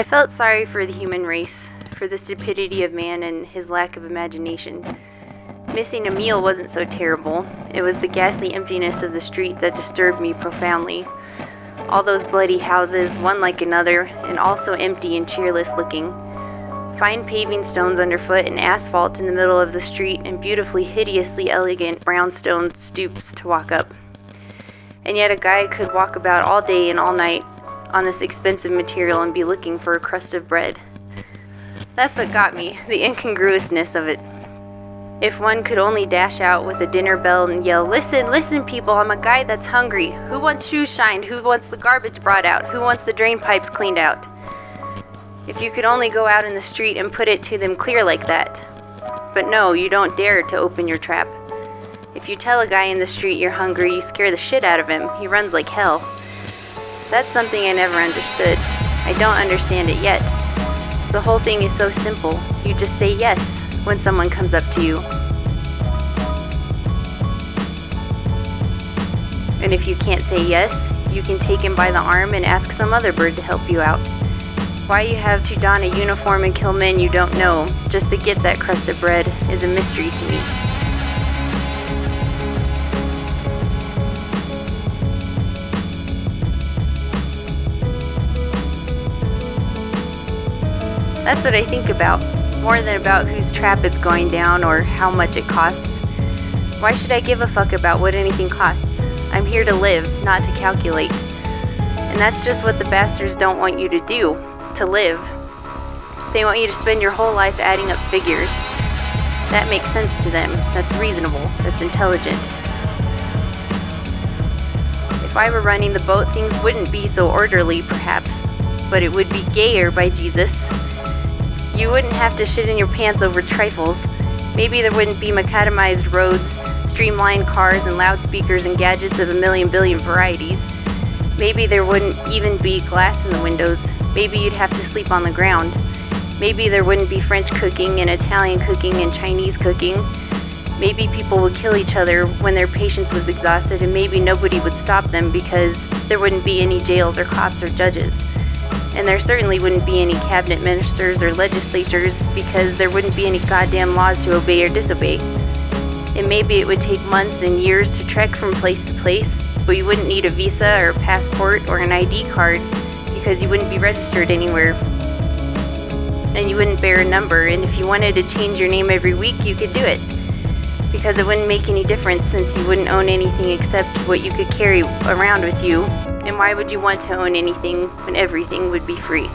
I felt sorry for the human race, for the stupidity of man and his lack of imagination. Missing a meal wasn't so terrible. It was the ghastly emptiness of the street that disturbed me profoundly. All those bloody houses, one like another, and all so empty and cheerless looking. Fine paving stones underfoot and asphalt in the middle of the street, and beautifully, hideously elegant brownstone stoops to walk up. And yet, a guy could walk about all day and all night on this expensive material and be looking for a crust of bread. That's what got me, the incongruousness of it. If one could only dash out with a dinner bell and yell, Listen, listen, people, I'm a guy that's hungry. Who wants shoes shined? Who wants the garbage brought out? Who wants the drain pipes cleaned out? If you could only go out in the street and put it to them clear like that. But no, you don't dare to open your trap. If you tell a guy in the street you're hungry, you scare the shit out of him. He runs like hell. That's something I never understood. I don't understand it yet. The whole thing is so simple. You just say yes when someone comes up to you. And if you can't say yes, you can take him by the arm and ask some other bird to help you out. Why you have to don a uniform and kill men you don't know just to get that crust of bread is a mystery to me. That's what I think about, more than about whose trap it's going down or how much it costs. Why should I give a fuck about what anything costs? I'm here to live, not to calculate. And that's just what the bastards don't want you to do to live. They want you to spend your whole life adding up figures. That makes sense to them. That's reasonable. That's intelligent. If I were running the boat, things wouldn't be so orderly, perhaps, but it would be gayer by Jesus. You wouldn't have to shit in your pants over trifles. Maybe there wouldn't be macadamized roads, streamlined cars, and loudspeakers and gadgets of a million billion varieties. Maybe there wouldn't even be glass in the windows. Maybe you'd have to sleep on the ground. Maybe there wouldn't be French cooking and Italian cooking and Chinese cooking. Maybe people would kill each other when their patience was exhausted, and maybe nobody would stop them because there wouldn't be any jails or cops or judges and there certainly wouldn't be any cabinet ministers or legislatures because there wouldn't be any goddamn laws to obey or disobey. And maybe it would take months and years to trek from place to place, but you wouldn't need a visa or a passport or an ID card because you wouldn't be registered anywhere. And you wouldn't bear a number, and if you wanted to change your name every week, you could do it. Because it wouldn't make any difference since you wouldn't own anything except what you could carry around with you and why would you want to own anything when everything would be free?